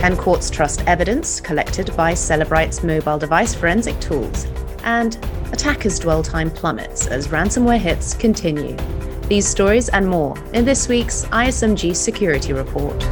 Can courts trust evidence collected by Cellebrite's mobile device forensic tools? And attackers' dwell time plummets as ransomware hits continue. These stories and more in this week's ISMG Security Report.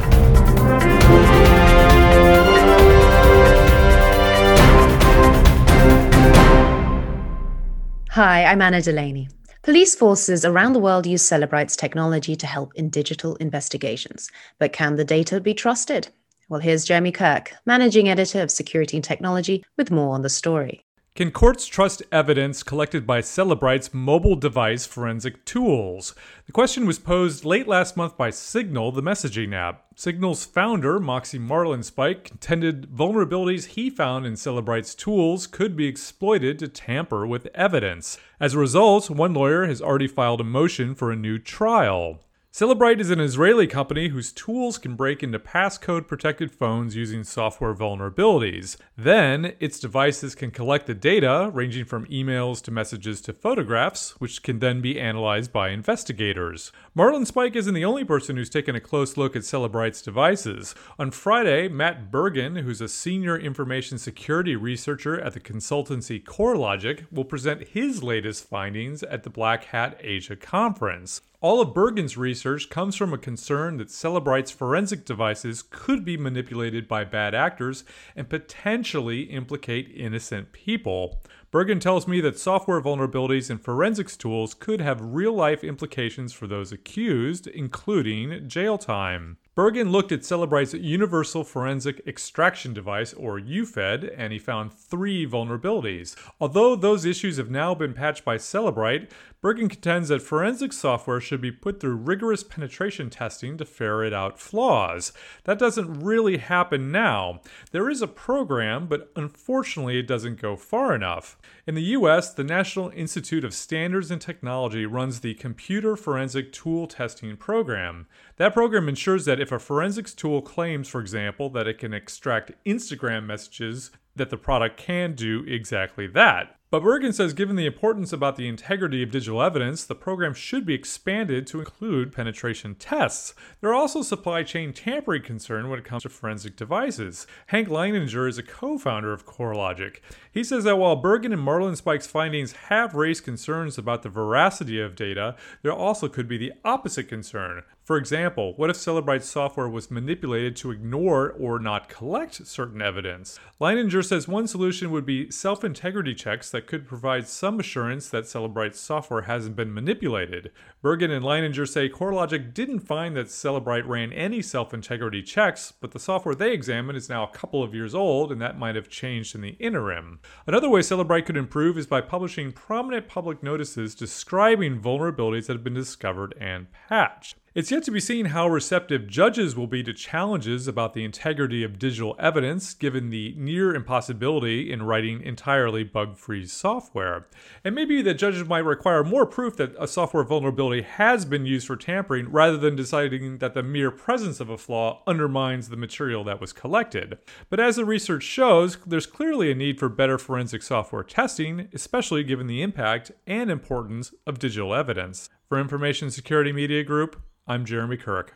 Hi, I'm Anna Delaney. Police forces around the world use Cellebrite's technology to help in digital investigations. But can the data be trusted? Well, here's Jeremy Kirk, managing editor of Security and Technology, with more on the story. Can courts trust evidence collected by Cellebrite's mobile device forensic tools? The question was posed late last month by Signal, the messaging app. Signal's founder, Moxie Marlinspike, contended vulnerabilities he found in Cellebrite's tools could be exploited to tamper with evidence. As a result, one lawyer has already filed a motion for a new trial. Cellebrite is an Israeli company whose tools can break into passcode protected phones using software vulnerabilities. Then, its devices can collect the data, ranging from emails to messages to photographs, which can then be analyzed by investigators. Marlinspike isn't the only person who's taken a close look at Cellebrite's devices. On Friday, Matt Bergin, who's a senior information security researcher at the consultancy KoreLogic, will present his latest findings at the Black Hat Asia conference. All of Bergin's research comes from a concern that Cellebrite's forensic devices could be manipulated by bad actors and potentially implicate innocent people. Bergin tells me that software vulnerabilities in forensics tools could have real life implications for those accused, including jail time. Bergin looked at Cellebrite's Universal Forensic Extraction Device, or UFED, and he found three vulnerabilities. Although those issues have now been patched by Cellebrite, Bergin contends that forensic software should be put through rigorous penetration testing to ferret out flaws. That doesn't really happen now. There is a program, but unfortunately it doesn't go far enough. In the US, the National Institute of Standards and Technology runs the Computer Forensic Tool Testing Program. That program ensures that if a forensics tool claims, for example, that it can extract Instagram messages, that the product can do exactly that. But Bergin says given the importance about the integrity of digital evidence, the program should be expanded to include penetration tests. There are also supply chain tampering concerns when it comes to forensic devices. Hank Leininger is a co-founder of KoreLogic. He says that while Bergin and Marlinspike's findings have raised concerns about the veracity of data, there also could be the opposite concern. For example, what if Cellebrite's software was manipulated to ignore or not collect certain evidence? Leininger says one solution would be self integrity checks that could provide some assurance that Cellebrite's software hasn't been manipulated. Bergin and Leininger say KoreLogic didn't find that Cellebrite ran any self integrity checks, but the software they examined is now a couple of years old, and that might have changed in the interim. Another way Cellebrite could improve is by publishing prominent public notices describing vulnerabilities that have been discovered and patched. It's yet to be seen how receptive judges will be to challenges about the integrity of digital evidence, given the near impossibility in writing entirely bug free software. And maybe that judges might require more proof that a software vulnerability has been used for tampering rather than deciding that the mere presence of a flaw undermines the material that was collected. But as the research shows, there's clearly a need for better forensic software testing, especially given the impact and importance of digital evidence. For Information Security Media Group, I'm Jeremy Kirk.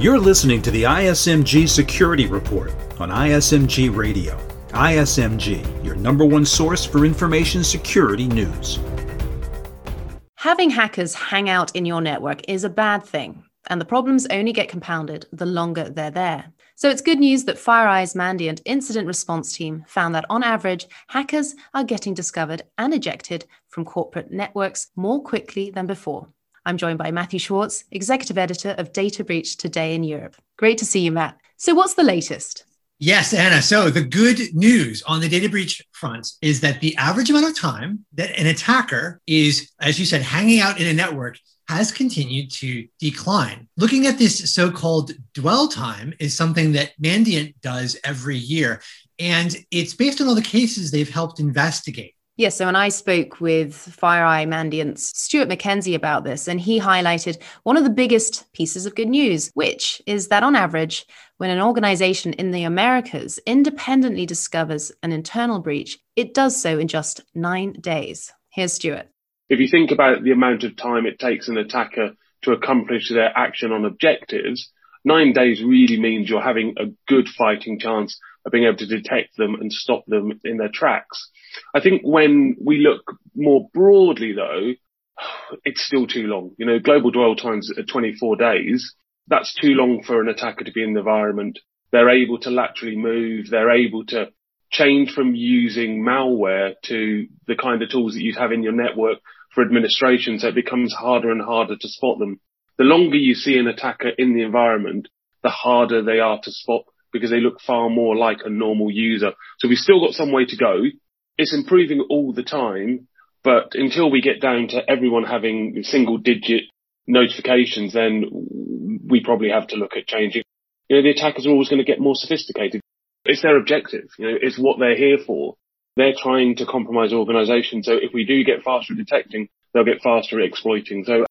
You're listening to the ISMG Security Report on ISMG Radio. ISMG, your number one source for information security news. Having hackers hang out in your network is a bad thing, and the problems only get compounded the longer they're there. So it's good news that FireEye's Mandiant incident response team found that on average, hackers are getting discovered and ejected from corporate networks more quickly than before. I'm joined by Matthew Schwartz, executive editor of Data Breach Today in Europe. Great to see you, Matt. So, what's the latest? Yes, Anna. So, the good news on the data breach front is that the average amount of time that an attacker is, as you said, hanging out in a network has continued to decline. Looking at this so called dwell time is something that Mandiant does every year. And it's based on all the cases they've helped investigate. Yes, so when I spoke with FireEye Mandiant's Stuart McKenzie about this, and he highlighted one of the biggest pieces of good news, which is that on average, when an organization in the Americas independently discovers an internal breach, it does so in just nine days. Here's Stuart. If you think about the amount of time it takes an attacker to accomplish their action on objectives, nine days really means you're having a good fighting chance of being able to detect them and stop them in their tracks. I think when we look more broadly though, it's still too long. You know, global dwell times at 24 days. That's too long for an attacker to be in the environment. They're able to laterally move. They're able to change from using malware to the kind of tools that you'd have in your network for administration. So it becomes harder and harder to spot them. The longer you see an attacker in the environment, the harder they are to spot because they look far more like a normal user. So we've still got some way to go. It's improving all the time, but until we get down to everyone having single digit notifications, then we probably have to look at changing. You know, the attackers are always going to get more sophisticated. It's their objective. You know, it's what they're here for. They're trying to compromise organizations. So if we do get faster at detecting, they'll get faster at exploiting. So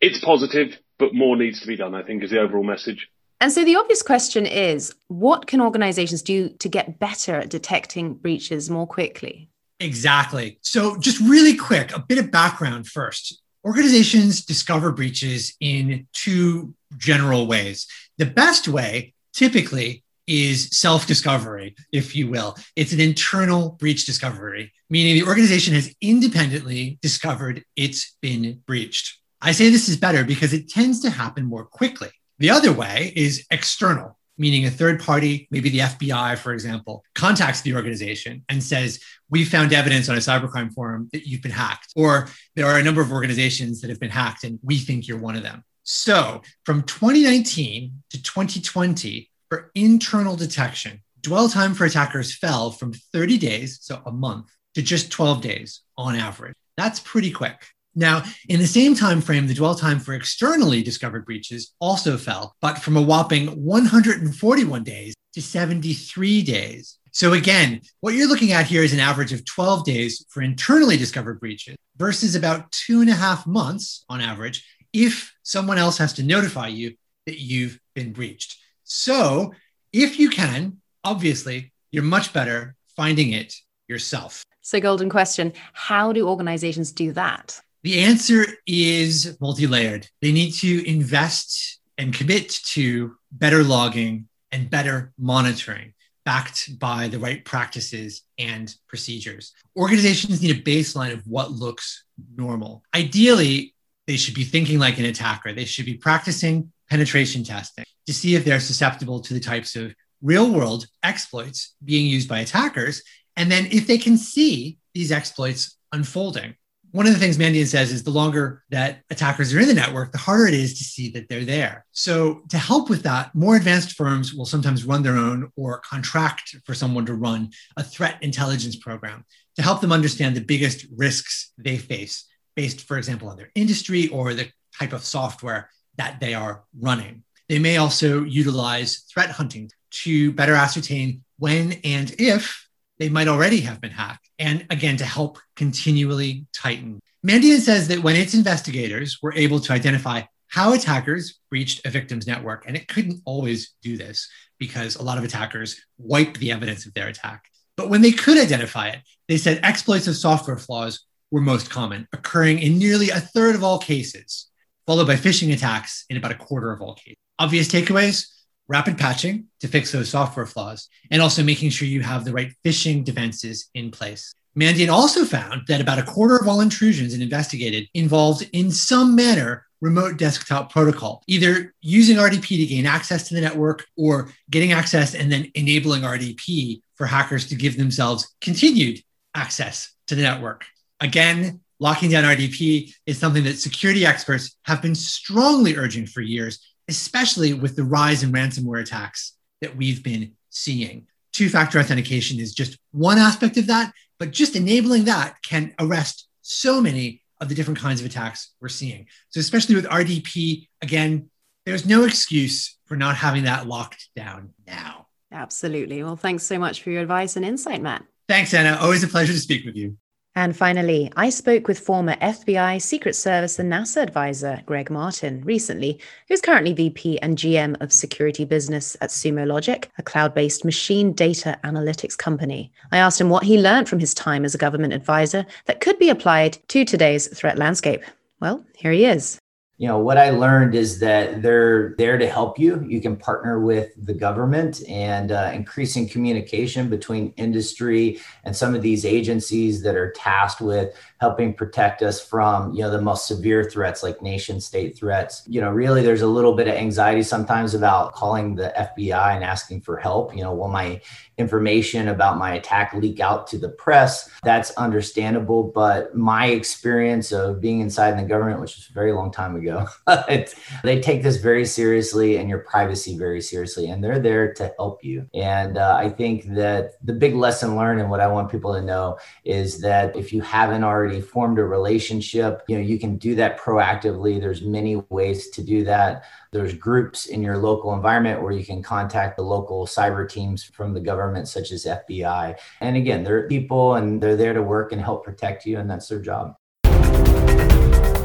it's positive, but more needs to be done, I think is the overall message. And so the obvious question is what can organizations do to get better at detecting breaches more quickly? Exactly. So, just really quick, a bit of background first. Organizations discover breaches in two general ways. The best way, typically, is self discovery, if you will. It's an internal breach discovery, meaning the organization has independently discovered it's been breached. I say this is better because it tends to happen more quickly. The other way is external, meaning a third party, maybe the FBI, for example, contacts the organization and says, We found evidence on a cybercrime forum that you've been hacked, or there are a number of organizations that have been hacked and we think you're one of them. So from 2019 to 2020, for internal detection, dwell time for attackers fell from 30 days, so a month, to just 12 days on average. That's pretty quick. Now, in the same time frame, the dwell time for externally discovered breaches also fell, but from a whopping 141 days to 73 days. So again, what you're looking at here is an average of 12 days for internally discovered breaches versus about two and a half months on average if someone else has to notify you that you've been breached. So if you can, obviously, you're much better finding it yourself. So, golden question How do organizations do that? The answer is multi layered. They need to invest and commit to better logging and better monitoring backed by the right practices and procedures. Organizations need a baseline of what looks normal. Ideally, they should be thinking like an attacker. They should be practicing penetration testing to see if they're susceptible to the types of real world exploits being used by attackers. And then if they can see these exploits unfolding. One of the things Mandiant says is the longer that attackers are in the network, the harder it is to see that they're there. So, to help with that, more advanced firms will sometimes run their own or contract for someone to run a threat intelligence program to help them understand the biggest risks they face based, for example, on their industry or the type of software that they are running. They may also utilize threat hunting to better ascertain when and if they might already have been hacked, and again, to help continually tighten. Mandiant says that when its investigators were able to identify how attackers breached a victim's network, and it couldn't always do this because a lot of attackers wipe the evidence of their attack. But when they could identify it, they said exploits of software flaws were most common, occurring in nearly a third of all cases, followed by phishing attacks in about a quarter of all cases. Obvious takeaways rapid patching to fix those software flaws, and also making sure you have the right phishing defenses in place. Mandiant also found that about a quarter of all intrusions it investigated involved, in some manner, remote desktop protocol, either using RDP to gain access to the network or getting access and then enabling RDP for hackers to give themselves continued access to the network. Again, locking down RDP is something that security experts have been strongly urging for years, especially with the rise in ransomware attacks that we've been seeing. Two factor authentication is just one aspect of that, but just enabling that can arrest so many of the different kinds of attacks we're seeing. So, especially with RDP, again, there's no excuse for not having that locked down now. Absolutely. Well, thanks so much for your advice and insight, Matt. Thanks, Anna. Always a pleasure to speak with you. And finally, I spoke with former FBI, Secret Service, and NASA advisor Greg Martin recently, who's currently VP and GM of security business at Sumo Logic, a cloud based machine data analytics company. I asked him what he learned from his time as a government advisor that could be applied to today's threat landscape. Well, here he is. You know what i learned is that they're there to help you you can partner with the government and uh, increasing communication between industry and some of these agencies that are tasked with helping protect us from you know the most severe threats like nation state threats you know really there's a little bit of anxiety sometimes about calling the fbi and asking for help you know will my information about my attack leak out to the press. That's understandable. But my experience of being inside the government, which was a very long time ago, they take this very seriously and your privacy very seriously. And they're there to help you. And uh, I think that the big lesson learned and what I want people to know is that if you haven't already formed a relationship, you know, you can do that proactively. There's many ways to do that. There's groups in your local environment where you can contact the local cyber teams from the government, such as FBI. And again, they're people and they're there to work and help protect you, and that's their job.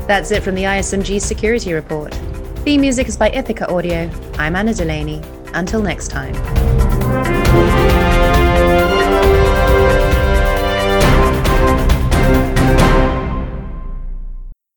That's it from the ISMG Security Report. Theme music is by Ithaca Audio. I'm Anna Delaney. Until next time.